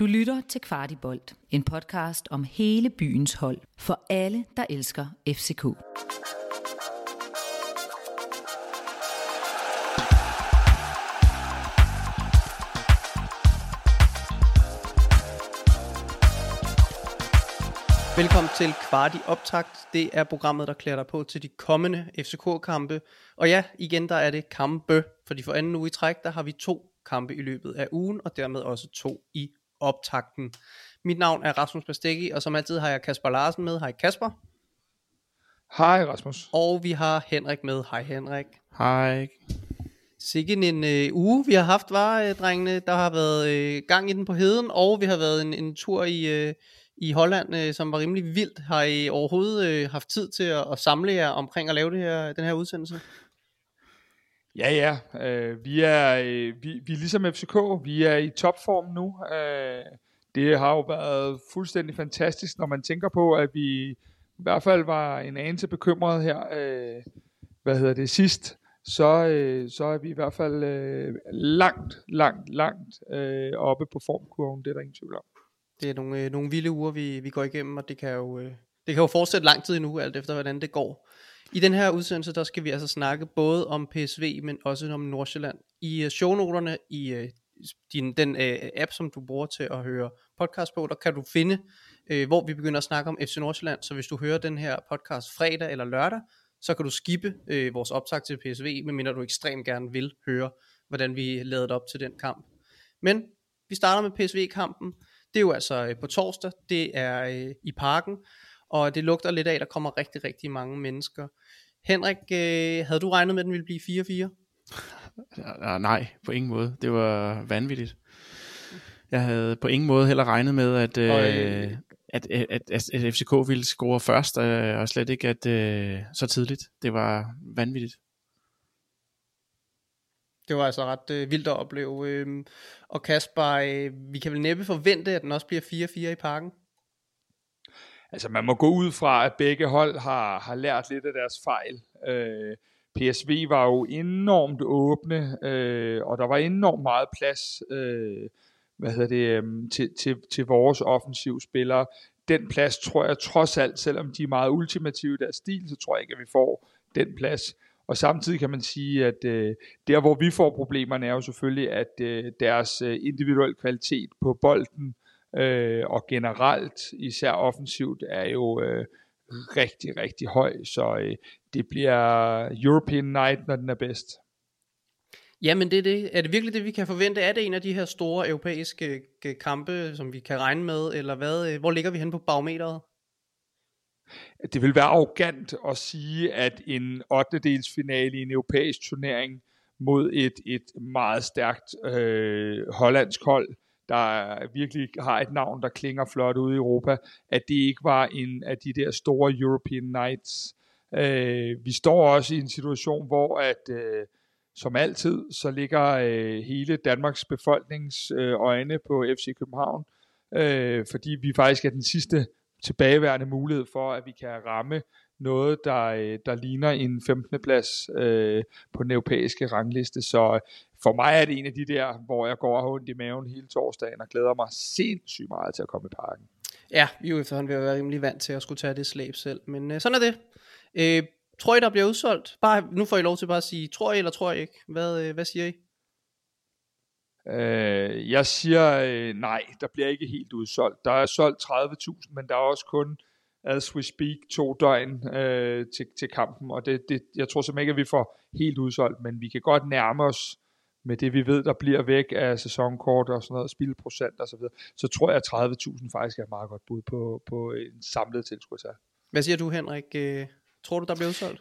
Du lytter til Kvartibolt, en podcast om hele byens hold, for alle, der elsker FCK. Velkommen til Kvarti Optakt. Det er programmet, der klæder dig på til de kommende FCK-kampe. Og ja, igen der er det kampe, fordi for anden uge i træk, der har vi to kampe i løbet af ugen, og dermed også to i optakten. Mit navn er Rasmus Pastegi, og som altid har jeg Kasper Larsen med. Hej Kasper. Hej Rasmus. Og vi har Henrik med. Hej Henrik. Hej. Sikke en øh, uge, vi har haft, var øh, drengene. Der har været øh, gang i den på heden, og vi har været en, en tur i, øh, i Holland, øh, som var rimelig vildt. Har I overhovedet øh, haft tid til at, at samle jer omkring at lave det her, den her udsendelse? Ja, ja. Øh, vi, er, øh, vi, vi er ligesom FCK. Vi er i topform nu. Øh, det har jo været fuldstændig fantastisk, når man tænker på, at vi i hvert fald var en anelse bekymret her, øh, hvad hedder det, sidst. Så, øh, så er vi i hvert fald øh, langt, langt, langt øh, oppe på formkurven. Det er der ingen tvivl om. Det er nogle, øh, nogle vilde uger, vi, vi går igennem, og det kan jo, øh, det kan jo fortsætte lang tid endnu, alt efter hvordan det går. I den her udsendelse, der skal vi altså snakke både om PSV, men også om Nordsjælland. I uh, shownoterne i uh, din, den uh, app, som du bruger til at høre podcast på, der kan du finde, uh, hvor vi begynder at snakke om FC Nordsjælland. Så hvis du hører den her podcast fredag eller lørdag, så kan du skippe uh, vores optag til PSV, medmindre du ekstremt gerne vil høre, hvordan vi lavede op til den kamp. Men vi starter med PSV-kampen. Det er jo altså uh, på torsdag, det er uh, i parken, og det lugter lidt af, at der kommer rigtig, rigtig mange mennesker. Henrik, øh, havde du regnet med, at den ville blive 4-4? Nej, på ingen måde. Det var vanvittigt. Jeg havde på ingen måde heller regnet med, at, øh, at, at, at, at FCK ville score først, øh, og slet ikke at øh, så tidligt. Det var vanvittigt. Det var altså ret øh, vildt at opleve. Øh, og Kasper, øh, vi kan vel næppe forvente, at den også bliver 4-4 i parken? Altså man må gå ud fra, at begge hold har, har lært lidt af deres fejl. Øh, PSV var jo enormt åbne, øh, og der var enormt meget plads øh, hvad hedder det, øh, til, til, til vores offensivspillere. Den plads tror jeg trods alt, selvom de er meget ultimative i deres stil, så tror jeg ikke, at vi får den plads. Og samtidig kan man sige, at øh, der hvor vi får problemerne er jo selvfølgelig, at øh, deres øh, individuelle kvalitet på bolden øh, og generelt, især offensivt, er jo øh, rigtig, rigtig høj, så øh, det bliver European Night, når den er bedst. Jamen det er det. Er det virkelig det, vi kan forvente? Er det en af de her store europæiske kampe, som vi kan regne med, eller hvad? Hvor ligger vi hen på barometeret? Det vil være arrogant at sige, at en 8. finale i en europæisk turnering mod et, et meget stærkt øh, hollandsk hold, der virkelig har et navn, der klinger flot ude i Europa, at det ikke var en af de der store European Nights. Øh, vi står også i en situation, hvor at øh, som altid, så ligger øh, hele Danmarks befolknings øh, øjne på FC København, øh, fordi vi faktisk er den sidste tilbageværende mulighed for, at vi kan ramme noget, der, øh, der ligner en 15. plads øh, på den europæiske rangliste. Så for mig er det en af de der, hvor jeg går og har ondt i maven hele torsdagen og glæder mig sindssygt meget til at komme i parken. Ja, vi er jo efterhånden ved at være rimelig vant til at skulle tage det slæb selv, men øh, sådan er det. Øh, tror I, der bliver udsolgt? Bare, nu får I lov til bare at sige, tror I eller tror I ikke? Hvad, øh, hvad siger I? Øh, jeg siger øh, nej, der bliver ikke helt udsolgt. Der er solgt 30.000, men der er også kun as we speak, to døgn øh, til, til kampen, og det, det, jeg tror simpelthen ikke, at vi får helt udsolgt, men vi kan godt nærme os med det, vi ved, der bliver væk af sæsonkort og sådan noget, spilprocent og så videre, så tror jeg, at 30.000 faktisk er et meget godt bud på, på en samlet tilskudstal. Hvad siger du, Henrik? Øh, tror du, der bliver udsolgt?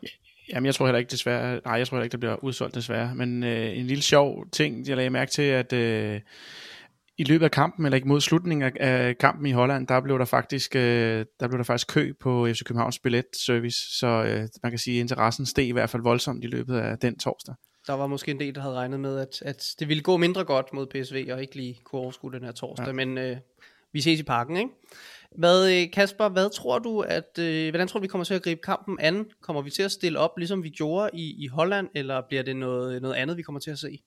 Jamen, jeg tror heller ikke desværre, nej, jeg tror heller ikke, der bliver udsolgt desværre, men øh, en lille sjov ting, jeg lagde mærke til, at øh, i løbet af kampen, eller ikke mod slutningen af kampen i Holland, der blev der faktisk, øh, der blev der faktisk kø på FC Københavns billetservice, så øh, man kan sige, at interessen steg i hvert fald voldsomt i løbet af den torsdag. Der var måske en del, der havde regnet med, at, at det ville gå mindre godt mod PSV, og ikke lige kunne overskue den her torsdag, ja. men øh, vi ses i parken, ikke? Hvad, øh, Kasper, hvad tror du, at, øh, hvordan tror du, vi kommer til at gribe kampen an? Kommer vi til at stille op, ligesom vi gjorde i, i Holland, eller bliver det noget, noget andet, vi kommer til at se?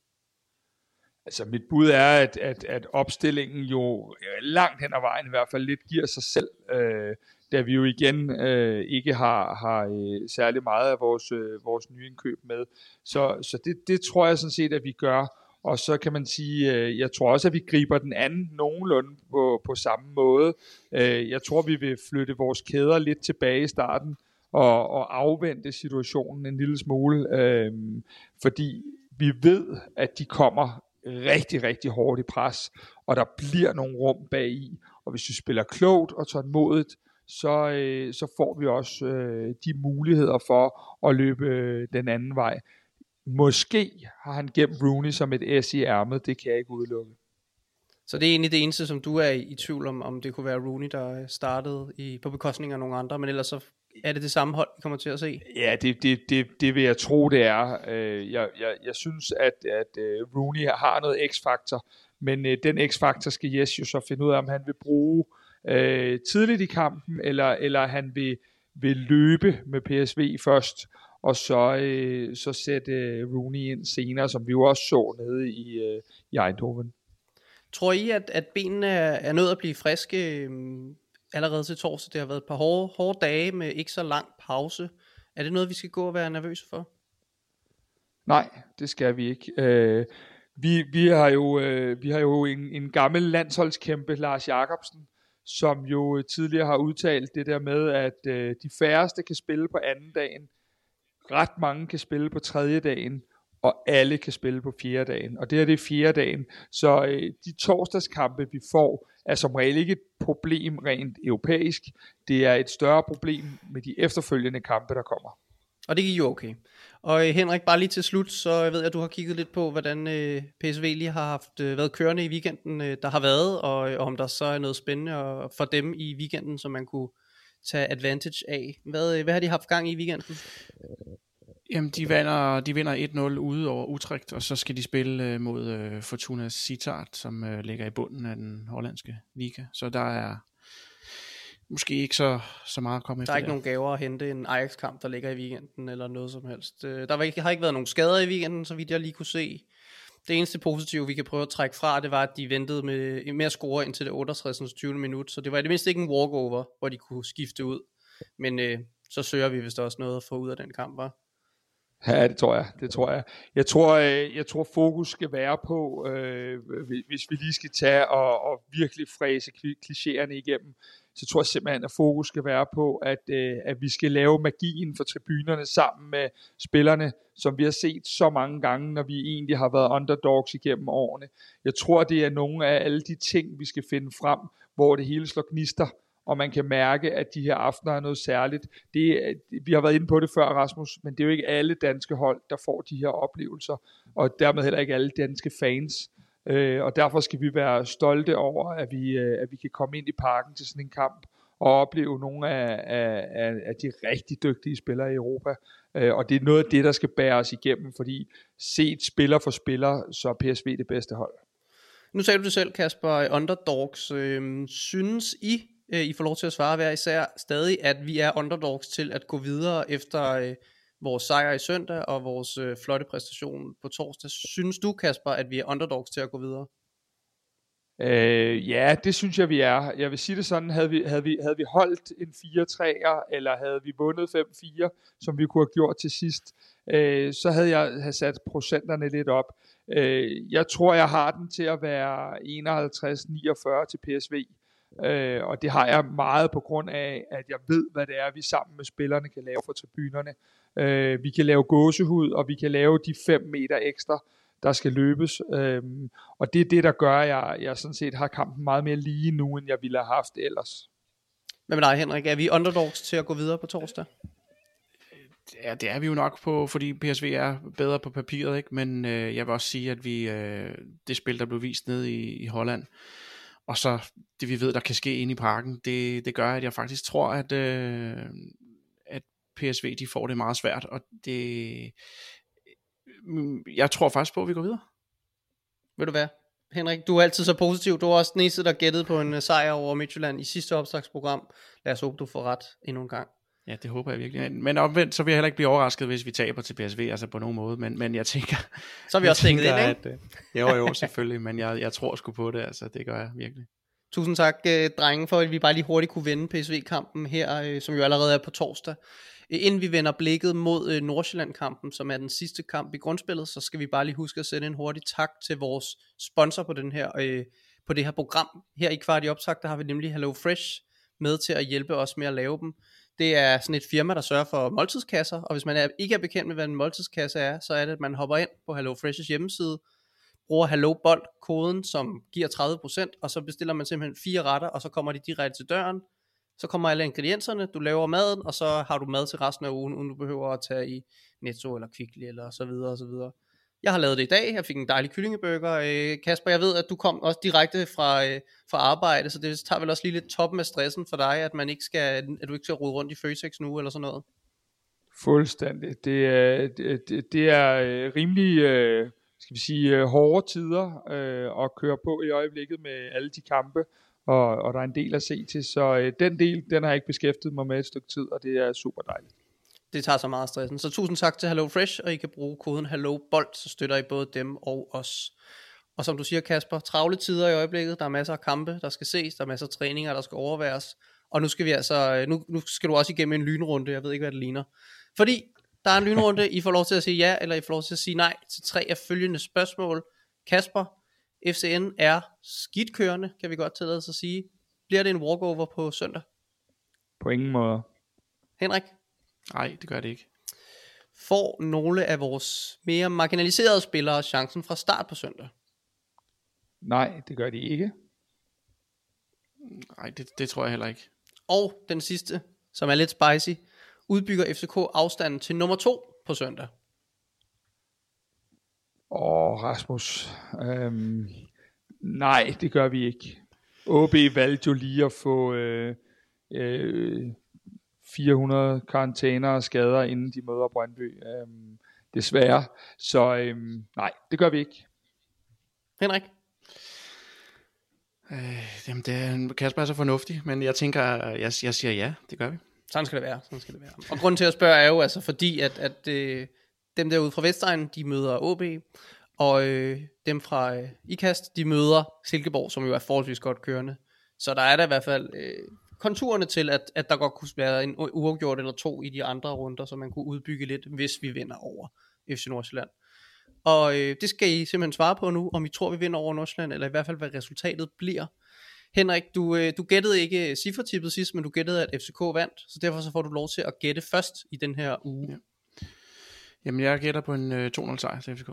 Altså mit bud er, at, at, at opstillingen jo langt hen ad vejen i hvert fald lidt giver sig selv, øh, da vi jo igen øh, ikke har, har øh, særlig meget af vores, øh, vores nye indkøb med. Så, så det, det tror jeg sådan set, at vi gør. Og så kan man sige, øh, jeg tror også, at vi griber den anden nogenlunde på, på samme måde. Øh, jeg tror, vi vil flytte vores kæder lidt tilbage i starten og, og afvente situationen en lille smule, øh, fordi vi ved, at de kommer rigtig, rigtig hårdt i pres, og der bliver nogle rum bag i. Og hvis vi spiller klogt og tålmodigt, så, øh, så får vi også øh, de muligheder for at løbe øh, den anden vej. Måske har han gemt Rooney som et S i ærmet, det kan jeg ikke udelukke. Så det er egentlig det eneste, som du er i, i tvivl om, om det kunne være Rooney, der startede i, på bekostning af nogle andre, men ellers så er det det samme hold, vi kommer til at se? Ja, det, det, det, det vil jeg tro, det er. Øh, jeg, jeg, jeg synes, at, at øh, Rooney har noget x-faktor, men øh, den x-faktor skal Jes jo så finde ud af, om han vil bruge øh, tidligt i kampen, eller, eller han vil, vil løbe med PSV først, og så, øh, så sætte øh, Rooney ind senere, som vi jo også så nede i, øh, i Eindhoven. Tror I, at, at benene er, er nødt at blive friske øh, allerede til torsdag? Det har været et par hårde, hårde dage med ikke så lang pause. Er det noget, vi skal gå og være nervøse for? Nej, det skal vi ikke. Øh, vi, vi har jo, øh, vi har jo en, en gammel landsholdskæmpe, Lars Jakobsen, som jo øh, tidligere har udtalt det der med, at øh, de færreste kan spille på anden dagen, ret mange kan spille på tredje dagen, og alle kan spille på fjerde dagen. Og det her det er fjerde dagen. Så øh, de torsdagskampe, vi får, er som regel ikke et problem rent europæisk. Det er et større problem med de efterfølgende kampe, der kommer. Og det gik jo okay. Og øh, Henrik, bare lige til slut, så jeg ved at du har kigget lidt på, hvordan øh, PSV lige har haft øh, været kørende i weekenden, der har været, og, og om der så er noget spændende for dem i weekenden, som man kunne tage advantage af. Hvad, hvad har de haft gang i weekenden? Jamen, de vinder, de vinder 1-0 ude over Utrecht, og så skal de spille mod Fortuna Sittard, som ligger i bunden af den hollandske liga. Så der er måske ikke så, så meget at komme efter. Der er ikke der. nogen gaver at hente en Ajax-kamp, der ligger i weekenden, eller noget som helst. Øh, der var ikke, har ikke været nogen skader i weekenden, så vidt jeg lige kunne se. Det eneste positive, vi kan prøve at trække fra, det var, at de ventede med, med at score indtil det 68. 20. minut, så det var i det mindste ikke en walkover, hvor de kunne skifte ud. Men øh, så søger vi vist også noget at få ud af den kamp, var. Ja, det tror jeg. Det tror jeg. Jeg tror, øh, jeg tror fokus skal være på, øh, hvis vi lige skal tage og, og virkelig fræse klichéerne igennem, så tror jeg simpelthen, at fokus skal være på, at, øh, at vi skal lave magien for tribunerne sammen med spillerne, som vi har set så mange gange, når vi egentlig har været underdogs igennem årene. Jeg tror, det er nogle af alle de ting, vi skal finde frem, hvor det hele slår gnister, og man kan mærke, at de her aftener er noget særligt. Det, øh, vi har været inde på det før, Rasmus, men det er jo ikke alle danske hold, der får de her oplevelser, og dermed heller ikke alle danske fans. Øh, og derfor skal vi være stolte over, at vi, øh, at vi kan komme ind i parken til sådan en kamp, og opleve nogle af, af, af de rigtig dygtige spillere i Europa. Øh, og det er noget af det, der skal bære os igennem, fordi set spiller for spiller, så er PSV det bedste hold. Nu sagde du det selv, Kasper, underdogs. Øh, synes I, øh, I får lov til at svare hver især stadig, at vi er underdogs til at gå videre efter øh, vores sejr i søndag og vores øh, flotte præstation på torsdag. Synes du, Kasper, at vi er underdogs til at gå videre? Øh, ja, det synes jeg, vi er. Jeg vil sige det sådan, havde vi, havde vi, havde vi holdt en 4-3'er, eller havde vi vundet 5-4, som vi kunne have gjort til sidst, øh, så havde jeg have sat procenterne lidt op. Øh, jeg tror, jeg har den til at være 51-49 til PSV. Øh, og det har jeg meget på grund af, at jeg ved, hvad det er, vi sammen med spillerne kan lave for tribunerne. Øh, vi kan lave gåsehud, og vi kan lave de 5 meter ekstra, der skal løbes. Øh, og det er det, der gør, at jeg, jeg sådan set har kampen meget mere lige nu, end jeg ville have haft ellers. Hvad med dig, Henrik? Er vi underdogs til at gå videre på torsdag? Ja, det er vi jo nok på, fordi PSV er bedre på papiret, ikke? men øh, jeg vil også sige, at vi øh, det spil, der blev vist ned i, i Holland, og så det vi ved, der kan ske inde i parken, det, det gør, at jeg faktisk tror, at, øh, at PSV de får det meget svært, og det, jeg tror faktisk på, at vi går videre. Ved du hvad? Henrik, du er altid så positiv. Du er også den eneste, der gættede på en uh, sejr over Midtjylland i sidste opslagsprogram. Lad os håbe, du får ret endnu en gang. Ja, det håber jeg virkelig. Men omvendt, så vil jeg heller ikke blive overrasket, hvis vi taber til PSV, altså på nogen måde. Men, men jeg tænker... Så er vi også tænkt ind, ikke? At, øh, jo, jo, selvfølgelig. Men jeg, jeg tror sgu på det, altså. Det gør jeg virkelig. Tusind tak, øh, drenge, for at vi bare lige hurtigt kunne vinde PSV-kampen her, øh, som jo allerede er på torsdag. Inden vi vender blikket mod øh, Nordsjælland-kampen, som er den sidste kamp i grundspillet, så skal vi bare lige huske at sende en hurtig tak til vores sponsor på, den her, øh, på det her program. Her i kvart i optag, der har vi nemlig Hello Fresh med til at hjælpe os med at lave dem. Det er sådan et firma, der sørger for måltidskasser, og hvis man er, ikke er bekendt med, hvad en måltidskasse er, så er det, at man hopper ind på Hello Fresh's hjemmeside, bruger Hello Bold koden, som giver 30%, og så bestiller man simpelthen fire retter, og så kommer de direkte til døren. Så kommer alle ingredienserne, du laver maden, og så har du mad til resten af ugen, uden du behøver at tage i Netto eller Kvickly eller så videre og så videre. Jeg har lavet det i dag, jeg fik en dejlig kyllingeburger. Øh, Kasper, jeg ved, at du kom også direkte fra, øh, fra arbejde, så det tager vel også lige lidt toppen af stressen for dig, at, man ikke skal, at du ikke skal rode rundt i Føtex nu eller sådan noget. Fuldstændig. Det er, det, det er øh, rimelig, øh, skal vi sige, øh, hårde tider øh, at køre på i øjeblikket med alle de kampe, og, og der er en del at se til, så øh, den del, den har jeg ikke beskæftiget mig med et stykke tid, og det er super dejligt. Det tager så meget stressen. Så tusind tak til Hello Fresh, og I kan bruge koden HelloBolt, så støtter I både dem og os. Og som du siger Kasper, travle tider i øjeblikket, der er masser af kampe, der skal ses, der er masser af træninger, der skal overværes. Og nu skal vi altså, nu, nu skal du også igennem en lynrunde, jeg ved ikke hvad det ligner. Fordi der er en lynrunde, I får lov til at sige ja, eller I får lov til at sige nej til tre af følgende spørgsmål. Kasper, FCN er skidtkørende, kan vi godt tillade os at sige. Bliver det en walkover på søndag? På ingen måde. Henrik? Nej, det gør det ikke. Får nogle af vores mere marginaliserede spillere chancen fra start på søndag? Nej, det gør de ikke. Nej, det, det tror jeg heller ikke. Og den sidste, som er lidt spicy. Udbygger FCK afstanden til nummer to på søndag? Åh, Rasmus. Øhm, nej, det gør vi ikke. OB valgte jo lige at få øh, øh, 400 karantæner og skader, inden de møder Brøndby. Øhm, desværre. Så øhm, nej, det gør vi ikke. Henrik? Øh, jamen, det er, Kasper er så fornuftig, men jeg tænker, jeg, jeg siger ja, det gør vi. Sådan skal det være, sådan skal det være. Og grunden til at spørge er jo altså fordi, at, at øh, dem derude fra Vestegn, de møder OB, og øh, dem fra øh, IKAST, de møder Silkeborg, som jo er forholdsvis godt kørende. Så der er der i hvert fald øh, konturerne til, at, at der godt kunne være en uafgjort eller to i de andre runder, så man kunne udbygge lidt, hvis vi vinder over FC Nordsjælland. Og øh, det skal I simpelthen svare på nu, om I tror, vi vinder over Nordsjælland, eller i hvert fald, hvad resultatet bliver. Henrik, du, øh, du gættede ikke øh, cifretippet sidst, men du gættede, at FCK vandt, så derfor så får du lov til at gætte først i den her uge. Ja. Jamen, jeg gætter på en øh, 2-0 sejr til FCK.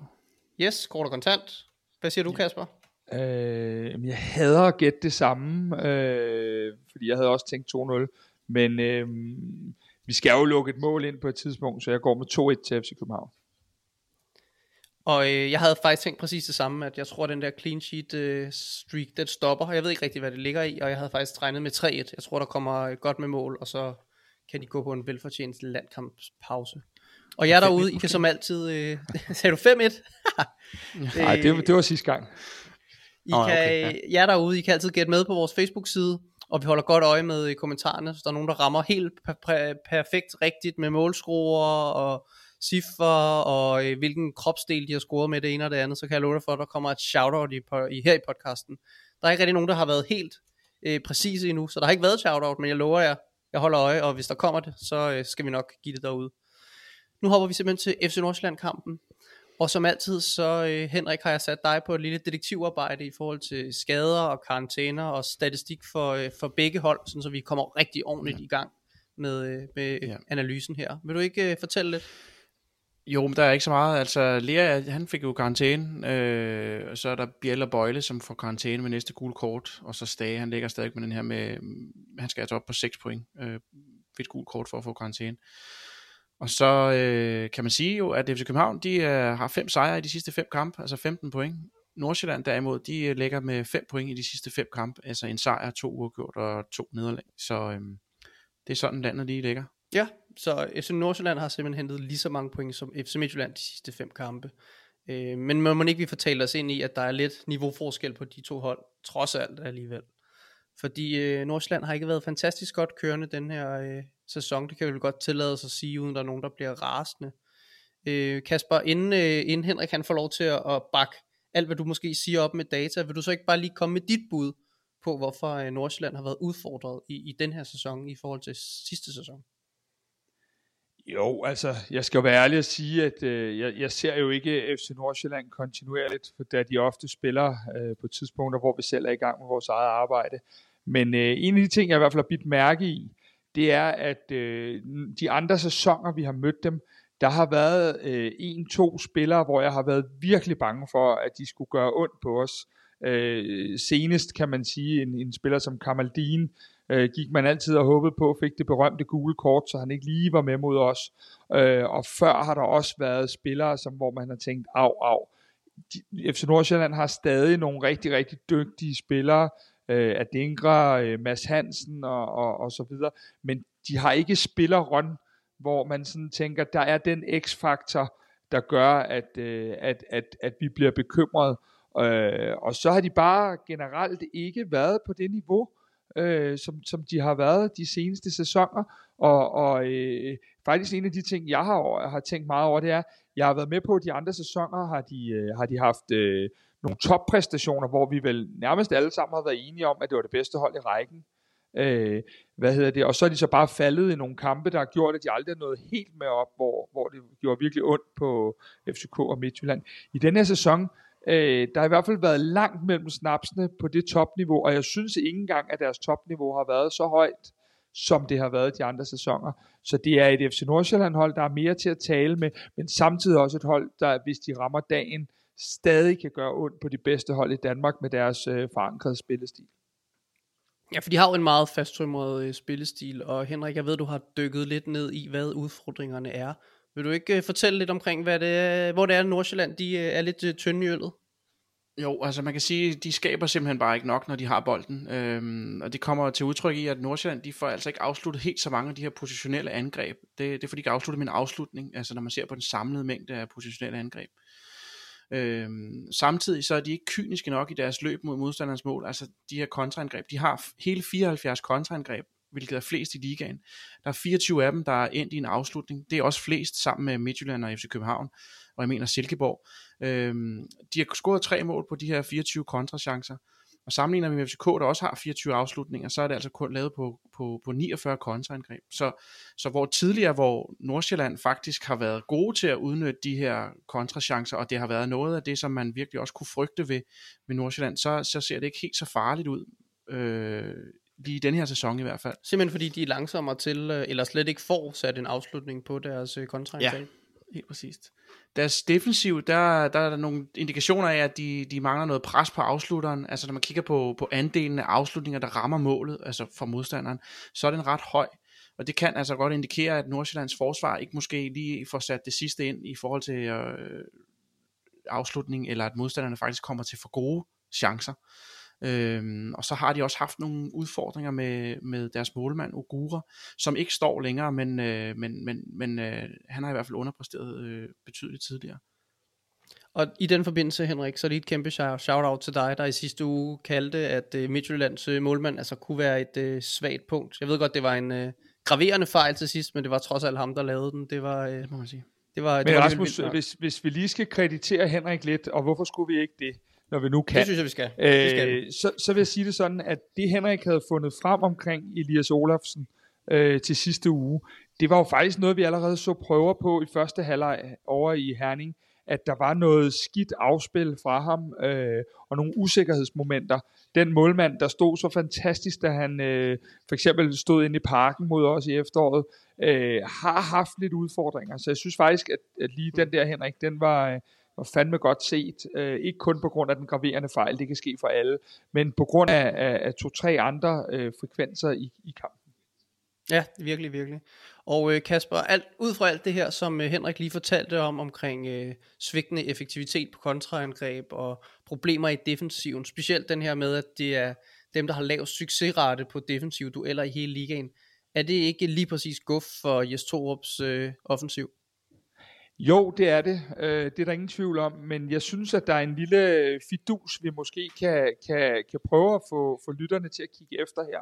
Yes, kort og kontant. Hvad siger du, ja. Kasper? Øh, jeg hader at gætte det samme, øh, fordi jeg havde også tænkt 2-0, men øh, vi skal jo lukke et mål ind på et tidspunkt, så jeg går med 2-1 til FC København. Og øh, jeg havde faktisk tænkt præcis det samme, at jeg tror, at den der clean sheet øh, streak, den stopper. Jeg ved ikke rigtig, hvad det ligger i, og jeg havde faktisk regnet med 3-1. Jeg tror, der kommer godt med mål, og så kan de gå på en velfortjent landkampspause. Og jeg derude, I kan som altid... Øh, sagde du 5-1? Nej, det, det var sidste gang. I oh, kan, okay, ja. jer derude, I kan altid gætte med på vores Facebook-side, og vi holder godt øje med i kommentarerne, så der er nogen, der rammer helt per- perfekt rigtigt med målskruer og ciffer og øh, hvilken kropsdel de har scoret med det ene og det andet, så kan jeg love dig for, at der kommer et shoutout i, på, i, her i podcasten. Der er ikke rigtig nogen, der har været helt øh, præcise endnu, så der har ikke været shoutout, men jeg lover jer, jeg holder øje, og hvis der kommer det, så øh, skal vi nok give det derude. Nu hopper vi simpelthen til FC Nordsjælland-kampen, og som altid, så øh, Henrik har jeg sat dig på et lille detektivarbejde i forhold til skader og karantæner og statistik for, øh, for begge hold, sådan så vi kommer rigtig ordentligt ja. i gang med, øh, med ja. analysen her. Vil du ikke øh, fortælle lidt? Jo, men der er ikke så meget. Altså, Lea, han fik jo karantæne, øh, og så er der Biel og Bøjle, som får karantæne med næste gule kort, og så Stage, han ligger stadig med den her med, han skal altså op på 6 point, øh, fik gult kort for at få karantæne. Og så øh, kan man sige jo, at FC København, de øh, har fem sejre i de sidste fem kampe, altså 15 point. Nordsjælland derimod, de øh, ligger med fem point i de sidste fem kampe, altså en sejr, to uafgjort og to nederlag. Så øh, det er sådan landet lige ligger. Ja, så FC Nordsjælland har simpelthen hentet lige så mange point som FC Midtjylland de sidste fem kampe. Øh, men må ikke vi fortælle os ind i, at der er lidt niveauforskel på de to hold, trods alt alligevel. Fordi øh, Nordsjælland har ikke været fantastisk godt kørende den her, øh, sæson. Det kan vi vel godt tillade sig at sige, uden der er nogen, der bliver rasende. Øh, Kasper, inden, øh, inden Henrik han får lov til at, at bakke alt, hvad du måske siger op med data, vil du så ikke bare lige komme med dit bud på, hvorfor øh, Nordsjælland har været udfordret i, i den her sæson i forhold til sidste sæson? Jo, altså, jeg skal jo være ærlig at sige, at øh, jeg, jeg ser jo ikke øh, FC Nordsjælland kontinuerligt, for da de ofte spiller øh, på tidspunkter, hvor vi selv er i gang med vores eget arbejde. Men øh, en af de ting, jeg i hvert fald har bidt mærke i, det er, at øh, de andre sæsoner, vi har mødt dem, der har været øh, en-to spillere, hvor jeg har været virkelig bange for, at de skulle gøre ondt på os. Øh, senest kan man sige, en, en spiller som Kamaldin, øh, gik man altid og håbede på, fik det berømte gule kort, så han ikke lige var med mod os. Øh, og før har der også været spillere, som, hvor man har tænkt, af, af. FC Nordsjælland har stadig nogle rigtig, rigtig dygtige spillere, øh, Adingra, øh, Mads Hansen og, og, og så videre, men de har ikke spillerrun, hvor man sådan tænker, der er den x-faktor, der gør, at, øh, at, at, at vi bliver bekymret. Øh, og så har de bare generelt ikke været på det niveau, øh, som, som de har været de seneste sæsoner. Og, og øh, faktisk en af de ting, jeg har, har tænkt meget over, det er, jeg har været med på, at de andre sæsoner har de, øh, har de haft øh, nogle toppræstationer, hvor vi vel nærmest alle sammen har været enige om, at det var det bedste hold i rækken. Øh, hvad hedder det? Og så er de så bare faldet i nogle kampe, der har gjort, at de aldrig er nået helt med op, hvor, hvor det gjorde virkelig ondt på FCK og Midtjylland. I den her sæson, Øh, der har i hvert fald været langt mellem snapsene på det topniveau, og jeg synes ikke engang, at deres topniveau har været så højt, som det har været de andre sæsoner. Så det er et FC Nordsjælland hold, der er mere til at tale med, men samtidig også et hold, der hvis de rammer dagen, stadig kan gøre ondt på de bedste hold i Danmark med deres øh, forankrede spillestil. Ja, for de har jo en meget fasttømret øh, spillestil, og Henrik, jeg ved, du har dykket lidt ned i, hvad udfordringerne er. Vil du ikke uh, fortælle lidt omkring, hvad det er, hvor det er, at Nordsjælland de, uh, er lidt uh, tynde i øllet? Jo, altså man kan sige, de skaber simpelthen bare ikke nok, når de har bolden. Øhm, og det kommer til udtryk i, at Nordsjælland, de får altså ikke afsluttet helt så mange af de her positionelle angreb. Det, det er fordi, de ikke afslutter med en afslutning, altså når man ser på den samlede mængde af positionelle angreb. Øhm, samtidig så er de ikke kyniske nok i deres løb mod modstanderens mål. Altså de her kontraangreb, de har hele 74 kontraangreb hvilket er flest i ligaen. Der er 24 af dem, der er endt i en afslutning. Det er også flest sammen med Midtjylland og FC København, og jeg mener Silkeborg. Øhm, de har scoret tre mål på de her 24 kontrachancer. Og sammenligner vi med FCK, der også har 24 afslutninger, så er det altså kun lavet på, på, på 49 kontraangreb. Så, så hvor tidligere, hvor Nordsjælland faktisk har været gode til at udnytte de her kontrachancer, og det har været noget af det, som man virkelig også kunne frygte ved, ved Nordsjælland, så, så ser det ikke helt så farligt ud øh, lige i den her sæson i hvert fald. Simpelthen fordi de er langsommere til, øh, eller slet ikke får sat en afslutning på deres øh, kontrakt. Ja, helt præcist. Deres defensiv, der, der er der nogle indikationer af, at de, de mangler noget pres på afslutteren. Altså når man kigger på, på andelen af afslutninger, der rammer målet, altså for modstanderen, så er den ret høj. Og det kan altså godt indikere, at Nordsjællands forsvar ikke måske lige får sat det sidste ind i forhold til øh, afslutning, eller at modstanderne faktisk kommer til for gode chancer. Øhm, og så har de også haft nogle udfordringer med, med deres målmand Ogura, som ikke står længere, men, øh, men, men, men øh, han har i hvert fald underpræsteret øh, betydeligt tidligere. Og i den forbindelse, Henrik, så er det et kæmpe shout-out til dig, der i sidste uge kaldte, at øh, Midtjyllands øh, målmand altså kunne være et øh, svagt punkt. Jeg ved godt, det var en øh, graverende fejl til sidst, men det var trods alt ham, der lavede den. Det var, øh, det må man sige. Det var, men det var Rasmus, hvis, hvis vi lige skal kreditere Henrik lidt, og hvorfor skulle vi ikke det? Når vi nu kan. Det synes jeg, vi skal. Øh, det skal. Så, så vil jeg sige det sådan, at det Henrik havde fundet frem omkring Elias Olafsen øh, til sidste uge, det var jo faktisk noget, vi allerede så prøver på i første halvleg over i Herning, at der var noget skidt afspil fra ham, øh, og nogle usikkerhedsmomenter. Den målmand, der stod så fantastisk, da han øh, for eksempel stod inde i parken mod os i efteråret, øh, har haft lidt udfordringer. Så jeg synes faktisk, at, at lige den der, Henrik, den var, øh, var fandme godt set. Øh, ikke kun på grund af den graverende fejl, det kan ske for alle, men på grund af, af, af to-tre andre øh, frekvenser i, i kampen. Ja, virkelig, virkelig. Og øh, Kasper, alt, ud fra alt det her, som øh, Henrik lige fortalte om, omkring øh, svigtende effektivitet på kontraangreb og problemer i defensiven, specielt den her med, at det er dem, der har lavet succesrate på defensive dueller i hele ligaen, er det ikke lige præcis guf for Jes Torups øh, offensiv? Jo, det er det. Øh, det er der ingen tvivl om. Men jeg synes, at der er en lille øh, fidus, vi måske kan, kan, kan prøve at få, få lytterne til at kigge efter her.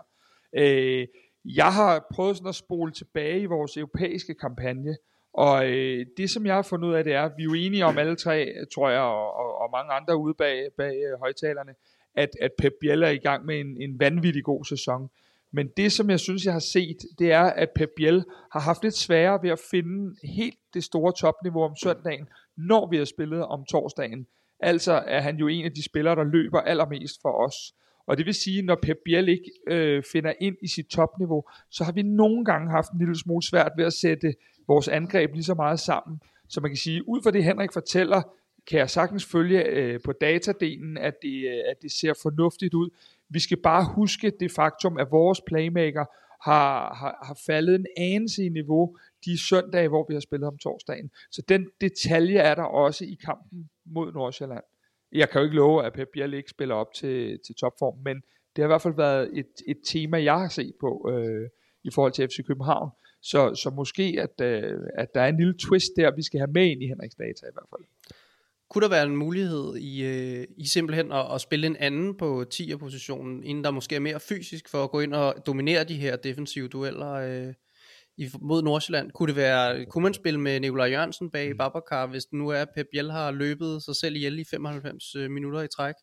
Øh, jeg har prøvet sådan at spole tilbage i vores europæiske kampagne, og øh, det som jeg har fundet ud af, det er, vi er jo enige om alle tre, tror jeg, og, og, og mange andre ude bag, bag øh, højtalerne, at, at Pep Biel er i gang med en, en vanvittig god sæson. Men det, som jeg synes, jeg har set, det er, at Pep Biel har haft lidt sværere ved at finde helt det store topniveau om søndagen, når vi har spillet om torsdagen. Altså er han jo en af de spillere, der løber allermest for os. Og det vil sige, når Pep Biel ikke øh, finder ind i sit topniveau, så har vi nogle gange haft en lille smule svært ved at sætte vores angreb lige så meget sammen. Så man kan sige, ud fra det Henrik fortæller, kan jeg sagtens følge øh, på datadelen, at det, øh, at det ser fornuftigt ud. Vi skal bare huske det faktum, at vores playmaker har, har, har faldet en anelse i niveau de søndage, hvor vi har spillet om torsdagen. Så den detalje er der også i kampen mod Nordsjælland. Jeg kan jo ikke love, at Pep Biel ikke spiller op til, til topform, men det har i hvert fald været et, et tema, jeg har set på øh, i forhold til FC København. Så, så måske, at, øh, at der er en lille twist der, vi skal have med ind i Henriks data i hvert fald. Kunne der være en mulighed i, øh, i simpelthen at, at spille en anden på 10'er-positionen, inden der måske er mere fysisk for at gå ind og dominere de her defensive dueller øh, i, mod Nordsjælland? Kunne, det være, kunne man spille med Nikolaj Jørgensen bag mm. Babacar, hvis nu er, Pep Biel har løbet sig selv ihjel i 95 øh, minutter i træk?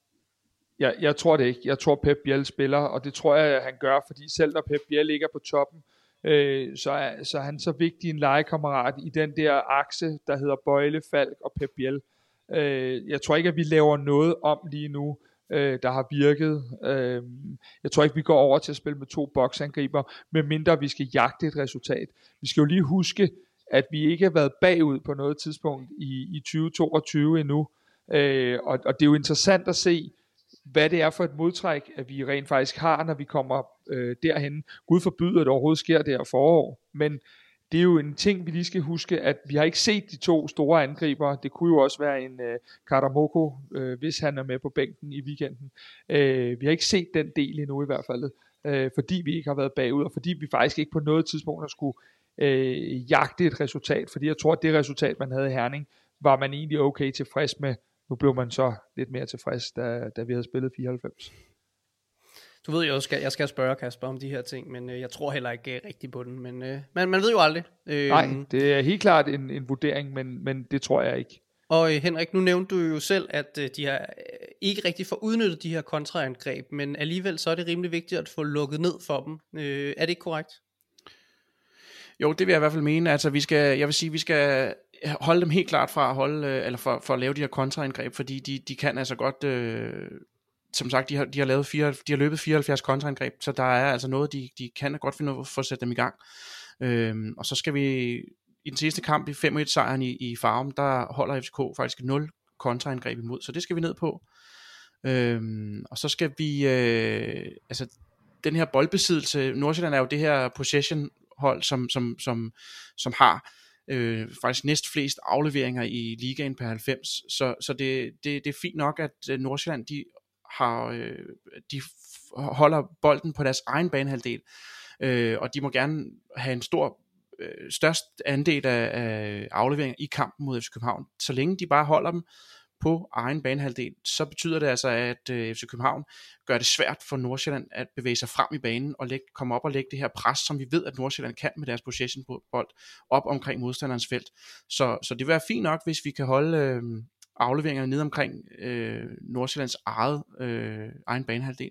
Jeg, jeg tror det ikke. Jeg tror Pep Biel spiller, og det tror jeg, han gør, fordi selv når Pep Biel ligger på toppen, øh, så, er, så er han så vigtig en legekammerat i den der akse, der hedder Bøjle, Falk og Pep Biel. Øh, Øh, jeg tror ikke, at vi laver noget om lige nu, øh, der har virket. Øh, jeg tror ikke, vi går over til at spille med to boksangriber, medmindre vi skal jagte et resultat. Vi skal jo lige huske, at vi ikke har været bagud på noget tidspunkt i, i 2022 endnu. Øh, og, og det er jo interessant at se, hvad det er for et modtræk, at vi rent faktisk har, når vi kommer øh, derhen. Gud forbyder, at det overhovedet sker der forår. Men det er jo en ting, vi lige skal huske, at vi har ikke set de to store angriber. Det kunne jo også være en øh, Karamoko, øh, hvis han er med på bænken i weekenden. Øh, vi har ikke set den del endnu i hvert fald, øh, fordi vi ikke har været bagud, og fordi vi faktisk ikke på noget tidspunkt har skulle øh, jagte et resultat. Fordi jeg tror, at det resultat, man havde i Herning, var man egentlig okay tilfreds med. Nu blev man så lidt mere tilfreds, da, da vi havde spillet 94. Du ved jo, skal, jeg skal spørge Kasper om de her ting, men øh, jeg tror heller ikke øh, rigtigt på den. Men øh, man, man ved jo aldrig. Øh, Nej, det er helt klart en, en vurdering, men, men det tror jeg ikke. Og øh, Henrik, nu nævnte du jo selv, at øh, de har øh, ikke rigtig får udnyttet de her kontraangreb, men alligevel så er det rimelig vigtigt at få lukket ned for dem. Øh, er det ikke korrekt? Jo, det vil jeg i hvert fald mene. Altså, vi skal, jeg vil sige, vi skal holde dem helt klart fra at holde, eller for, for at lave de her kontraangreb, fordi de, de kan altså godt øh, som sagt, de har, de har, lavet fire, de har løbet 74 kontraangreb, så der er altså noget, de, de kan godt finde ud af for at sætte dem i gang. Øhm, og så skal vi i den sidste kamp i 5-1 sejren i, i Farum, der holder FCK faktisk 0 kontraangreb imod, så det skal vi ned på. Øhm, og så skal vi, øh, altså den her boldbesiddelse, Nordsjælland er jo det her possession hold, som, som, som, som har øh, faktisk næst flest afleveringer i ligaen per 90, så, så det, det, det er fint nok, at øh, Nordsjælland de har, øh, de holder bolden på deres egen banehalvdel, øh, og de må gerne have en stor øh, størst andel af, af afleveringer i kampen mod FC København. Så længe de bare holder dem på egen banehalvdel, så betyder det altså, at øh, FC København gør det svært for Nordsjælland at bevæge sig frem i banen og lægge, komme op og lægge det her pres, som vi ved, at Nordsjælland kan med deres possession bold op omkring modstanderens felt. Så, så det vil være fint nok, hvis vi kan holde øh, afleveringer ned omkring øh, Nordsjællands eget, øh, egen banehalvdel.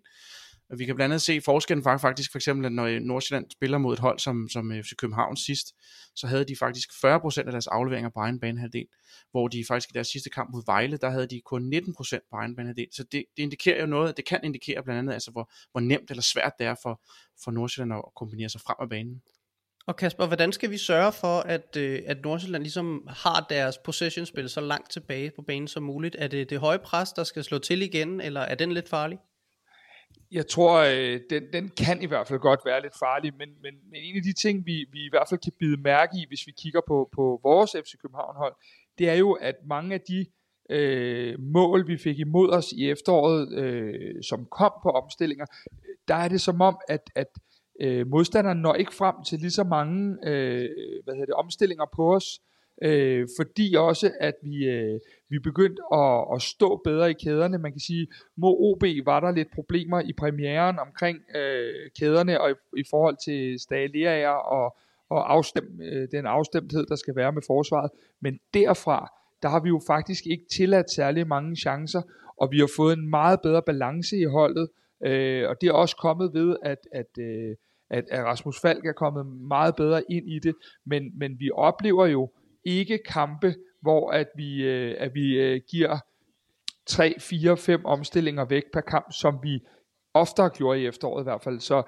Og vi kan blandt andet se forskellen faktisk, for eksempel, når Nordsjælland spiller mod et hold som, som FC København sidst, så havde de faktisk 40% af deres afleveringer på egen banehalvdel, hvor de faktisk i deres sidste kamp mod Vejle, der havde de kun 19% på egen banehalvdel. Så det, det indikerer jo noget, det kan indikere blandt andet, altså hvor, hvor nemt eller svært det er for, for Nordsjælland at kombinere sig frem af banen. Og Kasper, hvordan skal vi sørge for, at, øh, at Nordsjælland ligesom har deres possession-spil så langt tilbage på banen som muligt? Er det det høje pres, der skal slå til igen, eller er den lidt farlig? Jeg tror, øh, den, den kan i hvert fald godt være lidt farlig, men, men, men en af de ting, vi, vi i hvert fald kan bide mærke i, hvis vi kigger på, på vores FC København-hold, det er jo, at mange af de øh, mål, vi fik imod os i efteråret, øh, som kom på omstillinger, der er det som om, at, at øh, Øh, modstanderen når ikke frem til lige så mange øh, hvad hedder det, omstillinger på os, øh, fordi også, at vi, øh, vi begyndte at, at stå bedre i kæderne. Man kan sige, mod OB var der lidt problemer i premieren omkring øh, kæderne og i, i forhold til Staliager og, og afstem, øh, den afstemthed, der skal være med forsvaret. Men derfra, der har vi jo faktisk ikke tilladt særlig mange chancer, og vi har fået en meget bedre balance i holdet, øh, og det er også kommet ved, at, at, øh, at, at Rasmus Falk er kommet meget bedre ind i det, men, men vi oplever jo ikke kampe, hvor at vi, øh, at vi øh, giver 3, 4, 5 omstillinger væk per kamp, som vi oftere gjorde i efteråret i hvert fald. Så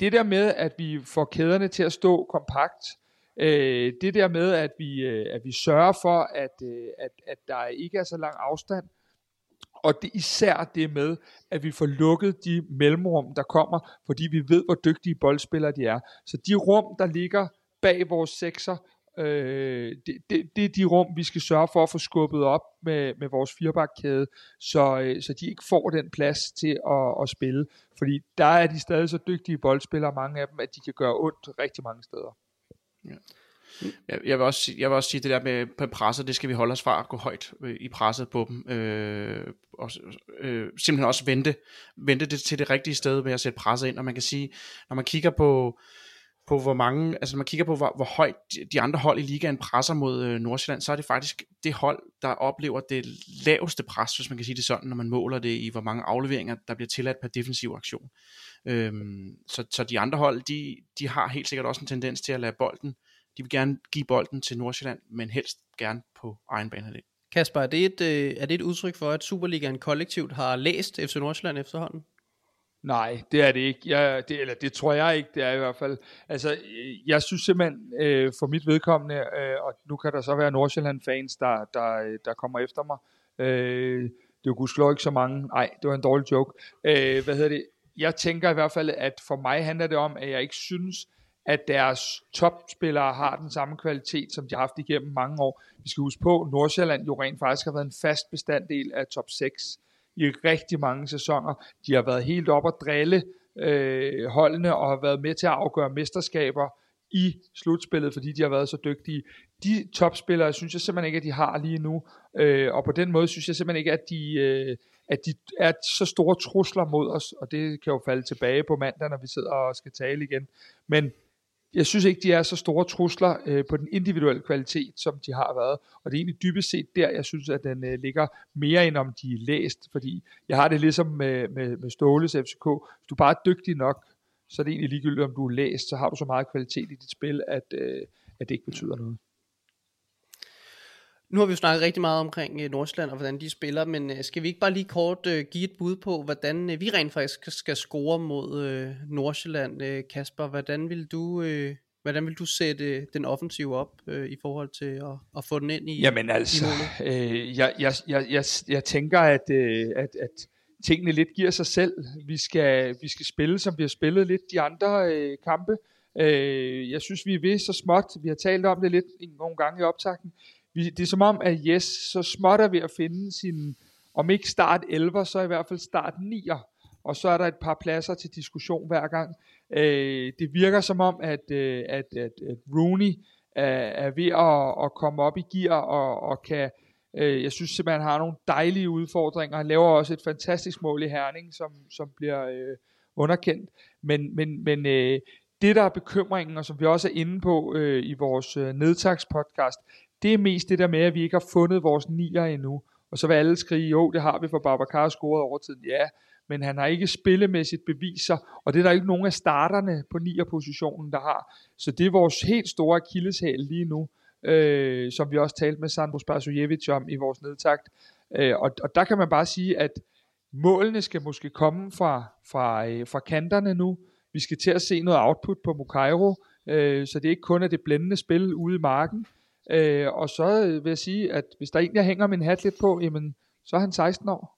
det der med, at vi får kæderne til at stå kompakt, øh, det der med, at vi, øh, at vi sørger for, at, øh, at, at der ikke er så lang afstand, og det især det med, at vi får lukket de mellemrum, der kommer, fordi vi ved, hvor dygtige boldspillere de er. Så de rum, der ligger bag vores sekser, øh, det, det, det er de rum, vi skal sørge for at få skubbet op med, med vores firebakkæde, så, øh, så de ikke får den plads til at, at spille. Fordi der er de stadig så dygtige boldspillere, mange af dem, at de kan gøre ondt rigtig mange steder. Jeg, jeg, vil også, jeg vil også sige det der med med presset, det skal vi holde os fra at gå højt øh, i presset på dem. Øh, og øh, simpelthen også vente, vente det til det rigtige sted ved at sætte presset ind. Og man kan sige, når man kigger på, på hvor mange, altså når man kigger på hvor, hvor højt de andre hold i ligaen presser mod øh, Nordsjælland, så er det faktisk det hold, der oplever det laveste pres, hvis man kan sige det sådan, når man måler det i hvor mange afleveringer, der bliver tilladt per defensiv aktion. Øhm, så, så de andre hold, de, de har helt sikkert også en tendens til at lade bolden de vil gerne give bolden til Nordsjælland, men helst gerne på egen bane. Kasper, er det, et, øh, er det et udtryk for, at Superligaen kollektivt har læst FC Nordsjælland efterhånden? Nej, det er det ikke. Jeg, det, eller det tror jeg ikke, det er i hvert fald. Altså, jeg synes simpelthen, øh, for mit vedkommende, øh, og nu kan der så være Nordsjælland-fans, der, der, der kommer efter mig. Øh, det er jo gudskelov ikke så mange. Nej, det var en dårlig joke. Øh, hvad hedder det? Jeg tænker i hvert fald, at for mig handler det om, at jeg ikke synes, at deres topspillere har den samme kvalitet, som de har haft igennem mange år. Vi skal huske på, at Nordsjælland jo rent faktisk har været en fast bestanddel af top 6 i rigtig mange sæsoner. De har været helt op at drille øh, holdene og har været med til at afgøre mesterskaber i slutspillet, fordi de har været så dygtige. De topspillere synes jeg simpelthen ikke, at de har lige nu, øh, og på den måde synes jeg simpelthen ikke, at de, øh, at de er så store trusler mod os, og det kan jo falde tilbage på mandag, når vi sidder og skal tale igen. Men jeg synes ikke, de er så store trusler øh, på den individuelle kvalitet, som de har været. Og det er egentlig dybest set der, jeg synes, at den øh, ligger mere end om de er læst. Fordi jeg har det ligesom med, med, med Ståles FCK. Hvis du bare er dygtig nok, så er det egentlig ligegyldigt, om du er læst. Så har du så meget kvalitet i dit spil, at, øh, at det ikke betyder noget. Nu har vi jo snakket rigtig meget omkring øh, Nordsjælland og hvordan de spiller, men øh, skal vi ikke bare lige kort uh, give et bud på, hvordan uh, vi rent faktisk skal score mod uh, Nordsjælland, Kasper? Hvordan vil du, hvordan vil du sætte den offensive op i forhold til at, at få den ind i Jamen altså, i øh, jeg, jeg, jeg, jeg, jeg tænker, at, øh, at, at tingene lidt giver sig selv. Vi skal, vi skal spille, som vi har spillet lidt de andre øh, kampe. Øh, jeg synes, vi er ved så småt. Vi har talt om det lidt nogle gange i optakten vi, det er som om, at Yes så småt er ved at finde sin, om ikke start 11, så i hvert fald start 9'er. Og så er der et par pladser til diskussion hver gang. Øh, det virker som om, at, øh, at, at, at Rooney er, er ved at, at komme op i gear og, og kan, øh, jeg synes simpelthen, han har nogle dejlige udfordringer. Han laver også et fantastisk mål i Herning, som, som bliver øh, underkendt. Men, men, men øh, det, der er bekymringen, og som vi også er inde på øh, i vores øh, nedtagspodcast, det er mest det der med, at vi ikke har fundet vores nier endnu. Og så vil alle skrige, jo, det har vi, for Babacar scoret over tiden. Ja, men han har ikke spillemæssigt beviser, og det er der ikke nogen af starterne på nier-positionen, der har. Så det er vores helt store akilleshæl lige nu, øh, som vi også talte med Sandro Spasojevic om i vores nedtakt. Øh, og, og der kan man bare sige, at målene skal måske komme fra, fra, øh, fra kanterne nu. Vi skal til at se noget output på Mukairo, øh, så det er ikke kun er det blændende spil ude i marken. Øh, og så øh, vil jeg sige, at hvis der egentlig hænger min hat lidt på, jamen, så er han 16 år.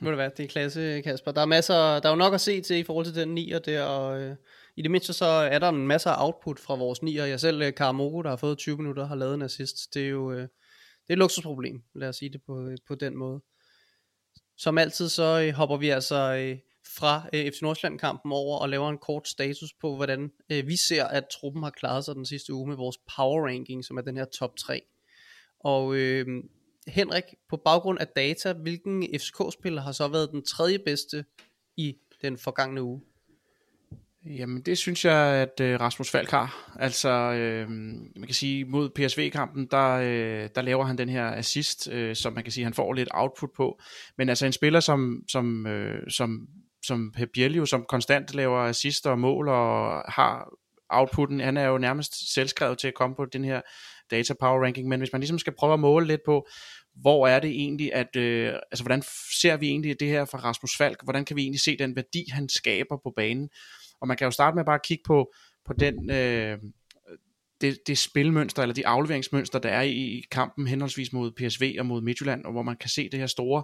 Må det være, det er klasse, Kasper. Der er, masser, der er jo nok at se til i forhold til den 9'er der, og øh, i det mindste så er der en masse output fra vores 9'er. Jeg selv, øh, Karamoko, der har fået 20 minutter, har lavet en assist. Det er jo øh, det er et luksusproblem, lad os sige det på, øh, på den måde. Som altid så øh, hopper vi altså øh, fra øh, FC Nordsjælland-kampen over og laver en kort status på, hvordan øh, vi ser, at truppen har klaret sig den sidste uge med vores power ranking, som er den her top 3. Og øh, Henrik, på baggrund af data, hvilken FCK-spiller har så været den tredje bedste i den forgangne uge? Jamen det synes jeg, at øh, Rasmus Falk har. Altså, øh, man kan sige, mod PSV-kampen, der, øh, der laver han den her assist, øh, som man kan sige, han får lidt output på. Men altså en spiller som, som, øh, som, som Pep Bielio, som konstant laver assist og mål og har outputten, han er jo nærmest selvskrevet til at komme på den her data power ranking, men hvis man ligesom skal prøve at måle lidt på, hvor er det egentlig, at, øh, altså hvordan ser vi egentlig det her fra Rasmus Falk, hvordan kan vi egentlig se den værdi, han skaber på banen, og man kan jo starte med bare at kigge på, på den, øh, det, det spilmønster, eller de afleveringsmønster, der er i, i kampen henholdsvis mod PSV og mod Midtjylland, og hvor man kan se det her store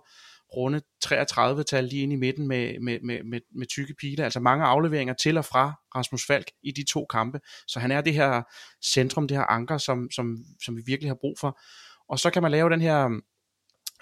runde 33-tal lige ind i midten med, med, med, med, med tykke pile, altså mange afleveringer til og fra Rasmus Falk i de to kampe, så han er det her centrum, det her anker, som, som, som vi virkelig har brug for, og så kan man lave den her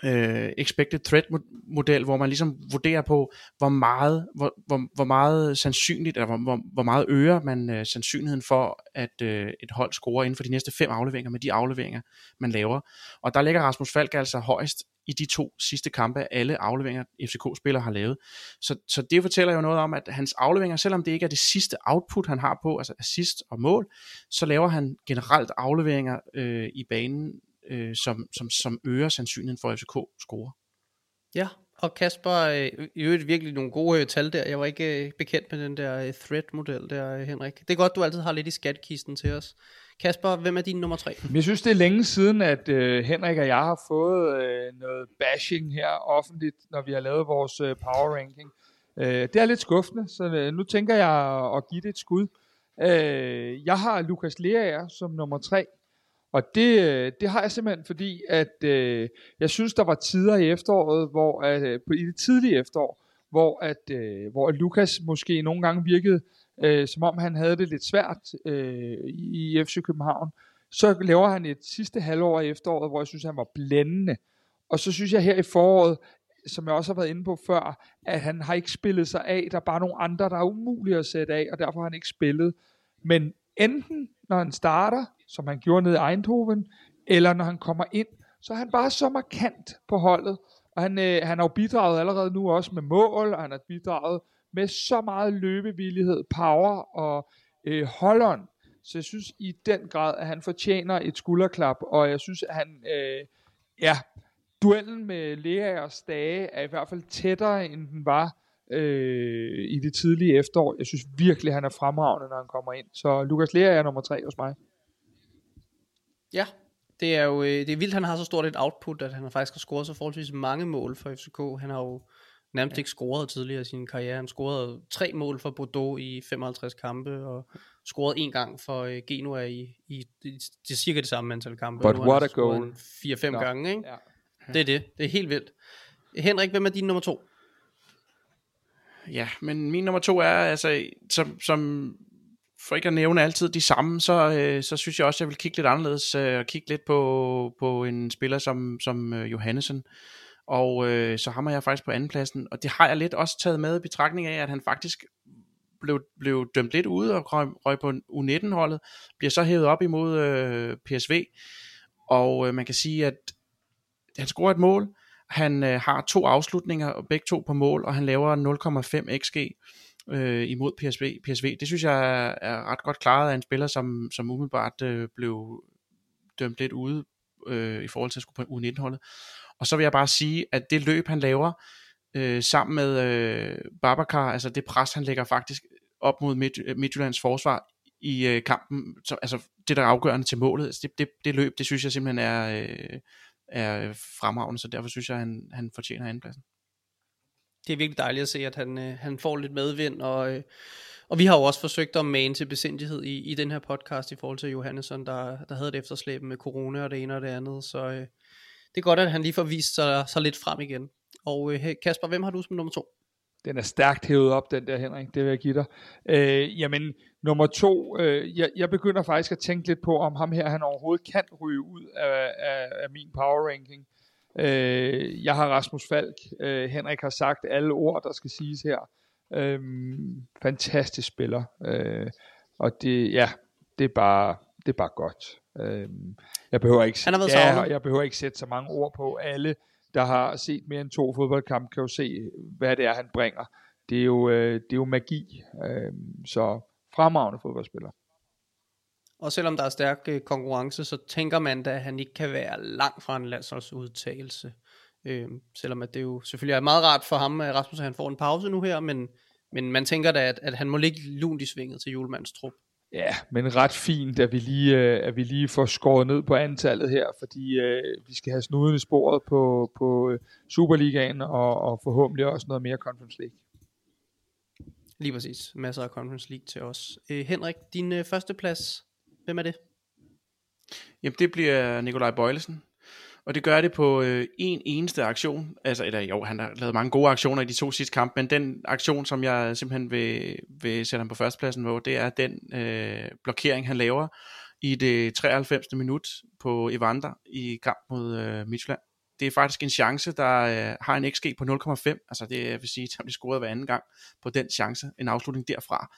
øh, expected threat model, hvor man ligesom vurderer på, hvor meget, hvor, hvor, hvor meget sandsynligt, eller hvor, hvor, hvor meget øger man øh, sandsynligheden for, at øh, et hold scorer inden for de næste fem afleveringer med de afleveringer, man laver. Og der ligger Rasmus Falk altså højst i de to sidste kampe af alle afleveringer, FCK-spillere har lavet. Så, så det fortæller jo noget om, at hans afleveringer, selvom det ikke er det sidste output, han har på, altså assist og mål, så laver han generelt afleveringer øh, i banen, øh, som, som, som øger sandsynligheden for, at FCK scorer. Ja, og Kasper, øh, i øvrigt virkelig nogle gode øh, tal der. Jeg var ikke øh, bekendt med den der øh, thread-model der, øh, Henrik. Det er godt, du altid har lidt i skatkisten til os. Kasper, hvem er din nummer tre? Jeg synes, det er længe siden, at øh, Henrik og jeg har fået øh, noget bashing her offentligt, når vi har lavet vores øh, power ranking. Øh, det er lidt skuffende, så øh, nu tænker jeg at give det et skud. Øh, jeg har Lukas Lerager som nummer tre. Og det, øh, det har jeg simpelthen fordi, at øh, jeg synes, der var tider i efteråret, hvor at, øh, på, i det tidlige efterår, hvor at, øh, hvor Lukas måske nogle gange virkede, øh, som om han havde det lidt svært øh, i, i FC København. Så laver han et sidste halvår i efteråret, hvor jeg synes, han var blændende. Og så synes jeg her i foråret, som jeg også har været inde på før, at han har ikke spillet sig af. Der er bare nogle andre, der er umulige at sætte af, og derfor har han ikke spillet. Men enten når han starter, som han gjorde nede i Eindhoven, eller når han kommer ind, så er han bare så markant på holdet. Og han, øh, han har jo bidraget allerede nu også med mål, og han har bidraget med så meget løbevillighed, power og øh, holdånd. Så jeg synes i den grad, at han fortjener et skulderklap, og jeg synes, at han, øh, ja, duellen med Lea og Stage er i hvert fald tættere, end den var øh, i det tidlige efterår. Jeg synes virkelig, han er fremragende, når han kommer ind. Så Lukas Lea er nummer tre hos mig. Ja, det er jo øh, det er vildt, han har så stort et output, at han faktisk har scoret så forholdsvis mange mål for FCK. Han har jo nærmest ikke scoret tidligere i sin karriere. Han scorede tre mål for Bordeaux i 55 kampe, og scoret en gang for øh, Genua i, i, i, det cirka det samme antal kampe. But what a goal. 4-5 no. gange, ikke? Ja. Det er det. Det er helt vildt. Henrik, hvem er din nummer to? Ja, men min nummer to er, altså, som, som for ikke at nævne altid de samme, så, øh, så synes jeg også, at jeg vil kigge lidt anderledes øh, og kigge lidt på, på en spiller som, som øh, Johannesen. Og øh, så har jeg faktisk på andenpladsen, og det har jeg lidt også taget med i betragtning af, at han faktisk blev, blev dømt lidt ude og røg, røg på U19-holdet, bliver så hævet op imod øh, PSV, og øh, man kan sige, at han scorer et mål, han øh, har to afslutninger, begge to på mål, og han laver 0,5 xg øh, imod PSV. PSV. Det synes jeg er, er ret godt klaret af en spiller, som, som umiddelbart øh, blev dømt lidt ude øh, i forhold til at skulle på U19-holdet. Og så vil jeg bare sige, at det løb, han laver øh, sammen med øh, Babacar, altså det pres, han lægger faktisk op mod Midt, øh, Midtjyllands forsvar i øh, kampen, så, altså det der er afgørende til målet, altså det, det, det løb, det synes jeg simpelthen er, øh, er øh, fremragende, så derfor synes jeg, at han, han fortjener andenpladsen. Det er virkelig dejligt at se, at han, øh, han får lidt medvind, og, øh, og vi har jo også forsøgt at mane til besindighed i, i den her podcast i forhold til Johannesson, der, der havde et efterslæb med corona og det ene og det andet, så øh, det er godt, at han lige får vist sig, sig lidt frem igen. Og øh, Kasper, hvem har du som nummer to? Den er stærkt hævet op, den der Henrik, det vil jeg give dig. Øh, jamen, nummer to, øh, jeg, jeg begynder faktisk at tænke lidt på, om ham her, han overhovedet kan ryge ud af, af, af min power ranking. Øh, jeg har Rasmus Falk, øh, Henrik har sagt alle ord, der skal siges her. Øhm, fantastisk spiller. Øh, og det, ja, det er bare, det er bare godt. Øhm, jeg behøver ikke, savnet. jeg behøver ikke sætte så mange ord på. Alle, der har set mere end to fodboldkampe, kan jo se, hvad det er, han bringer. Det er jo, øh, det er jo magi. Øh, så fremragende fodboldspiller. Og selvom der er stærk øh, konkurrence, så tænker man da, at han ikke kan være langt fra en landsholdsudtagelse. Øh, selvom at det jo selvfølgelig er meget rart for ham, øh, at Rasmus han får en pause nu her, men, men man tænker da, at, at han må ligge lunt i svinget til julemandens trup. Ja, men ret fint, at vi lige, øh, at vi lige får skåret ned på antallet her, fordi øh, vi skal have snuden i sporet på, på øh, Superligaen og, og forhåbentlig også noget mere Conference League. Lige præcis. Masser af Conference League til os. Øh, Henrik, din øh, første plads, hvem er det? Jamen det bliver Nikolaj Bøjlesen. Og det gør det på øh, en eneste aktion. Altså, eller jo, han har lavet mange gode aktioner i de to sidste kampe, men den aktion, som jeg simpelthen vil, vil sætte ham på førstepladsen på, det er den øh, blokering, han laver i det 93. minut på Evander i kamp mod øh, Midtjylland. Det er faktisk en chance, der øh, har en XG på 0,5. Altså det jeg vil sige, at han bliver scoret hver anden gang på den chance. En afslutning derfra.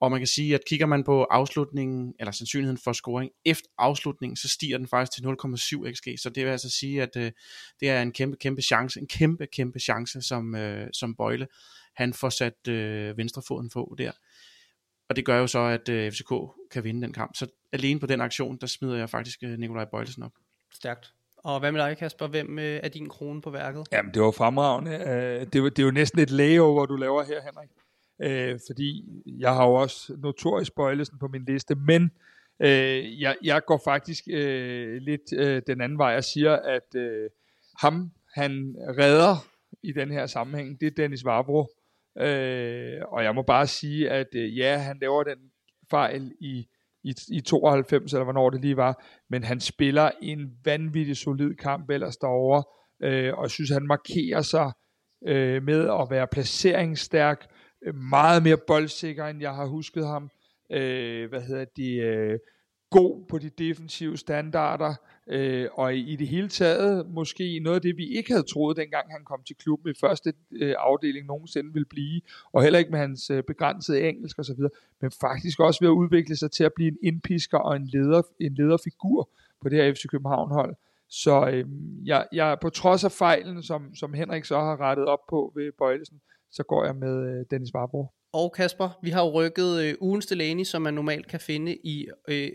Og man kan sige, at kigger man på afslutningen, eller sandsynligheden for scoring efter afslutningen, så stiger den faktisk til 0,7 xg. Så det vil altså sige, at øh, det er en kæmpe, kæmpe chance, en kæmpe, kæmpe chance, som, øh, som Bøjle, han får sat øh, venstrefoden på der. Og det gør jo så, at øh, FCK kan vinde den kamp. Så alene på den aktion, der smider jeg faktisk øh, Nikolaj Bøjlesen op. Stærkt. Og hvad med dig, Kasper? Hvem øh, er din krone på værket? Jamen, det var fremragende. Øh, det, var, det er jo næsten et layover, du laver her, Henrik. Øh, fordi jeg har jo også notorisk Bøjlesen på min liste, men øh, jeg, jeg går faktisk øh, lidt øh, den anden vej og siger, at øh, ham, han redder i den her sammenhæng, det er Dennis Varbro. Øh, og jeg må bare sige, at øh, ja, han laver den fejl i, i, i 92, eller hvornår det lige var, men han spiller en vanvittig solid kamp ellers derovre, øh, og jeg synes, han markerer sig øh, med at være placeringsstærk, øh, Øh, meget mere boldsikker, end jeg har husket ham. Øh, hvad hedder det? Øh, god på de defensive standarder, øh, og i, i det hele taget måske noget af det, vi ikke havde troet, dengang han kom til klubben i første øh, afdeling nogensinde ville blive, og heller ikke med hans øh, begrænsede engelsk osv., men faktisk også ved at udvikle sig til at blive en indpisker og en, leder, en lederfigur på det her FC København-hold. Så øh, jeg, jeg, på trods af fejlen, som, som Henrik så har rettet op på ved Bøjlesen, så går jeg med øh, Dennis Varbro. Og Kasper, vi har jo rykket øh, ugens Delaney, som man normalt kan finde i, øh,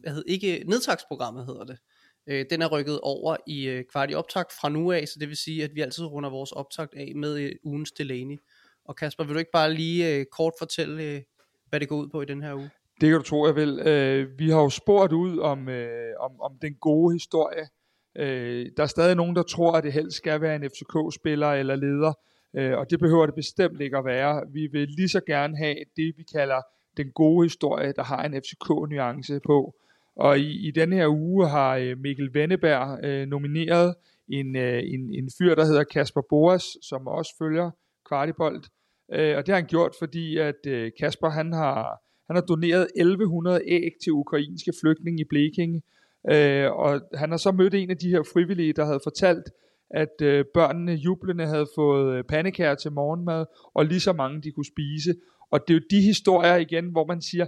hvad hedder, ikke nedtagsprogrammet hedder det. Øh, den er rykket over i øh, kvart i optakt fra nu af, så det vil sige, at vi altid runder vores optakt af med øh, ugens Delaney. Og Kasper, vil du ikke bare lige øh, kort fortælle, øh, hvad det går ud på i den her uge? Det kan du tro, jeg vil. Øh, vi har jo spurgt ud om, øh, om, om den gode historie. Øh, der er stadig nogen, der tror, at det helst skal være en FCK-spiller eller leder, øh, og det behøver det bestemt ikke at være. Vi vil lige så gerne have det, vi kalder den gode historie, der har en FCK-nuance på. Og i, i denne her uge har øh, Mikkel Venneberg øh, nomineret en, øh, en, en fyr, der hedder Kasper Boas, som også følger Kvartibolt. Øh, og det har han gjort, fordi at øh, Kasper han har, han har doneret 1100 æg til ukrainske flygtninge i Blekinge. Øh, og han har så mødt en af de her frivillige, der havde fortalt, at øh, børnene jublende havde fået øh, pandekager til morgenmad, og lige så mange de kunne spise. Og det er jo de historier igen, hvor man siger,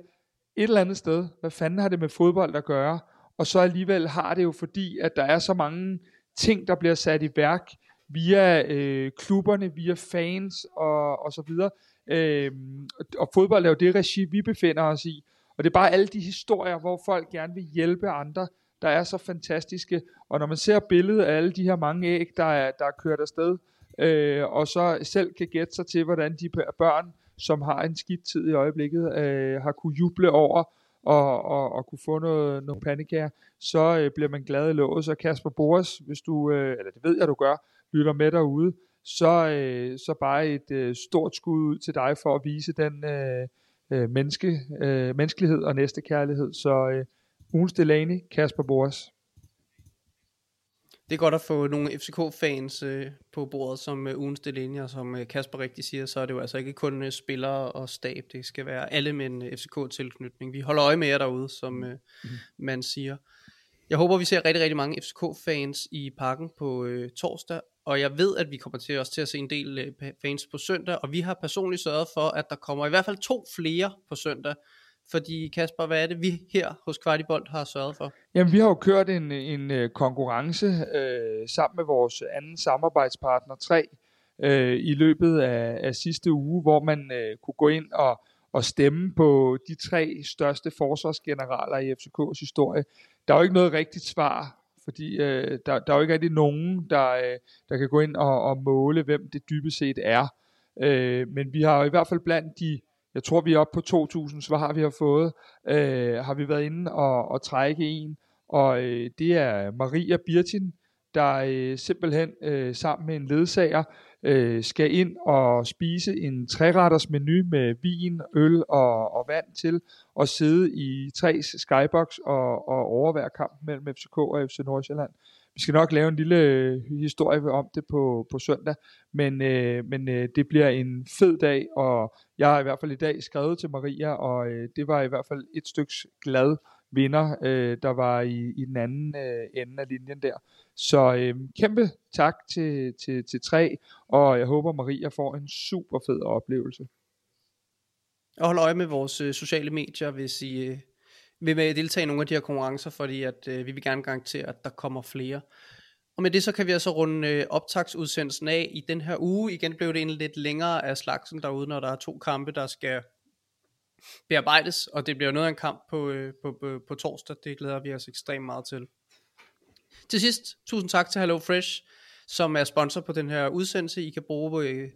et eller andet sted, hvad fanden har det med fodbold at gøre? Og så alligevel har det jo fordi, at der er så mange ting, der bliver sat i værk via øh, klubberne, via fans og, og så videre. Øh, og fodbold er jo det regi, vi befinder os i. Og det er bare alle de historier, hvor folk gerne vil hjælpe andre, der er så fantastiske. Og når man ser billedet af alle de her mange æg, der er, der er kørt afsted, øh, og så selv kan gætte sig til, hvordan de børn, som har en skidt tid i øjeblikket, øh, har kunne juble over og, og, og kunne få noget, noget pandekager, så øh, bliver man glad i låget. Så Kasper Boris, hvis du, øh, eller det ved jeg du gør, lytter med derude, så, øh, så bare et øh, stort skud ud til dig for at vise den øh, øh, menneske, øh, menneskelighed og næstekærlighed. Så øh, ugens Delaney, Kasper Boras. Det er godt at få nogle FCK-fans øh, på bordet som øh, ugens Delaney, og som øh, Kasper rigtig siger, så er det jo altså ikke kun øh, spillere og stab, det skal være alle med en øh, FCK-tilknytning. Vi holder øje med jer derude, som øh, mm-hmm. man siger. Jeg håber, vi ser rigtig, rigtig mange FCK-fans i parken på øh, torsdag og jeg ved, at vi kommer til også til at se en del øh, fans på søndag, og vi har personligt sørget for, at der kommer i hvert fald to flere på søndag, fordi Kasper, hvad er det, vi her hos Kvartibolt har sørget for? Jamen, vi har jo kørt en, en øh, konkurrence øh, sammen med vores anden samarbejdspartner 3 øh, i løbet af, af sidste uge, hvor man øh, kunne gå ind og, og stemme på de tre største forsvarsgeneraler i FCK's historie. Der er jo ikke noget rigtigt svar, fordi øh, der, der er jo ikke rigtig nogen, der, øh, der kan gå ind og, og måle, hvem det dybest set er. Øh, men vi har jo i hvert fald blandt de jeg tror vi er oppe på 2.000 svar, vi har fået, øh, har vi været inde og, og trække en, og øh, det er Maria Birtin, der øh, simpelthen øh, sammen med en ledsager øh, skal ind og spise en træretters menu med vin, øl og, og vand til, og sidde i tre skybox og, og overvære kampen mellem FCK og FC Nordsjælland. Vi skal nok lave en lille øh, historie om det på, på søndag, men, øh, men øh, det bliver en fed dag, og jeg har i hvert fald i dag skrevet til Maria, og øh, det var i hvert fald et styks glad vinder, øh, der var i, i den anden øh, ende af linjen der. Så øh, kæmpe tak til, til, til tre, og jeg håber Maria får en super fed oplevelse. Og hold øje med vores øh, sociale medier, hvis I øh, vil med deltage i nogle af de her konkurrencer, fordi at, øh, vi vil gerne garantere, at der kommer flere. Og med det så kan vi altså runde øh, optagsudsendelsen af i den her uge. Igen blev det en lidt længere af slagsen derude, når der er to kampe, der skal bearbejdes, og det bliver noget af en kamp på, øh, på, på, på torsdag. Det glæder vi os ekstremt meget til. Til sidst, tusind tak til Hello Fresh, som er sponsor på den her udsendelse. I kan bruge øh,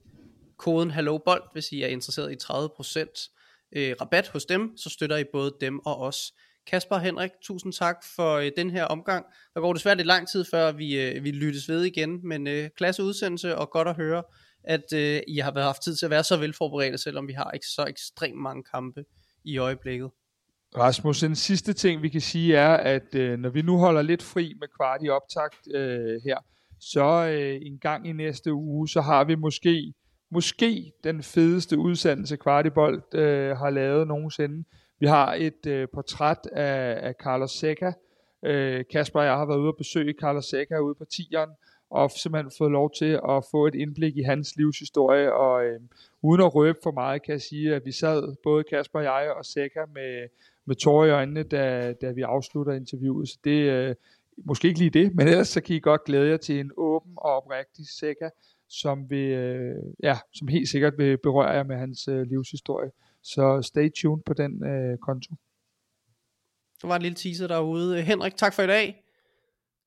koden HelloBold, hvis I er interesseret i 30% øh, rabat hos dem, så støtter I både dem og os. Kasper Henrik, tusind tak for øh, den her omgang. Der går desværre lidt lang tid, før vi, øh, vi lyttes ved igen, men øh, klasse udsendelse og godt at høre, at øh, I har haft tid til at være så velforberedte, selvom vi har ikke så ekstremt mange kampe i øjeblikket. Rasmus, en sidste ting vi kan sige er, at øh, når vi nu holder lidt fri med kvart i optakt øh, her, så øh, en gang i næste uge, så har vi måske måske den fedeste udsendelse Kvartibolt øh, har lavet nogensinde. Vi har et øh, portræt af, af Carlos Seca. Øh, Kasper og jeg har været ude og besøge Carlos Seca ude på tieren, og simpelthen fået lov til at få et indblik i hans livshistorie, og øh, uden at røbe for meget, kan jeg sige, at vi sad, både Kasper og jeg og Seca, med, med tårer i øjnene, da, da vi afslutter interviewet. Så det, øh, måske ikke lige det, men ellers så kan I godt glæde jer til en åben og oprigtig Seca, som, vil, øh, ja, som helt sikkert vil berøre jer med hans øh, livshistorie. Så stay tuned på den øh, konto. Der var en lille teaser derude. Henrik, tak for i dag.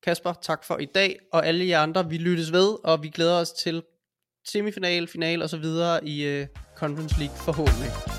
Kasper, tak for i dag. Og alle jer andre, vi lyttes ved, og vi glæder os til semifinal, final og så videre i øh, Conference League forhåbentlig.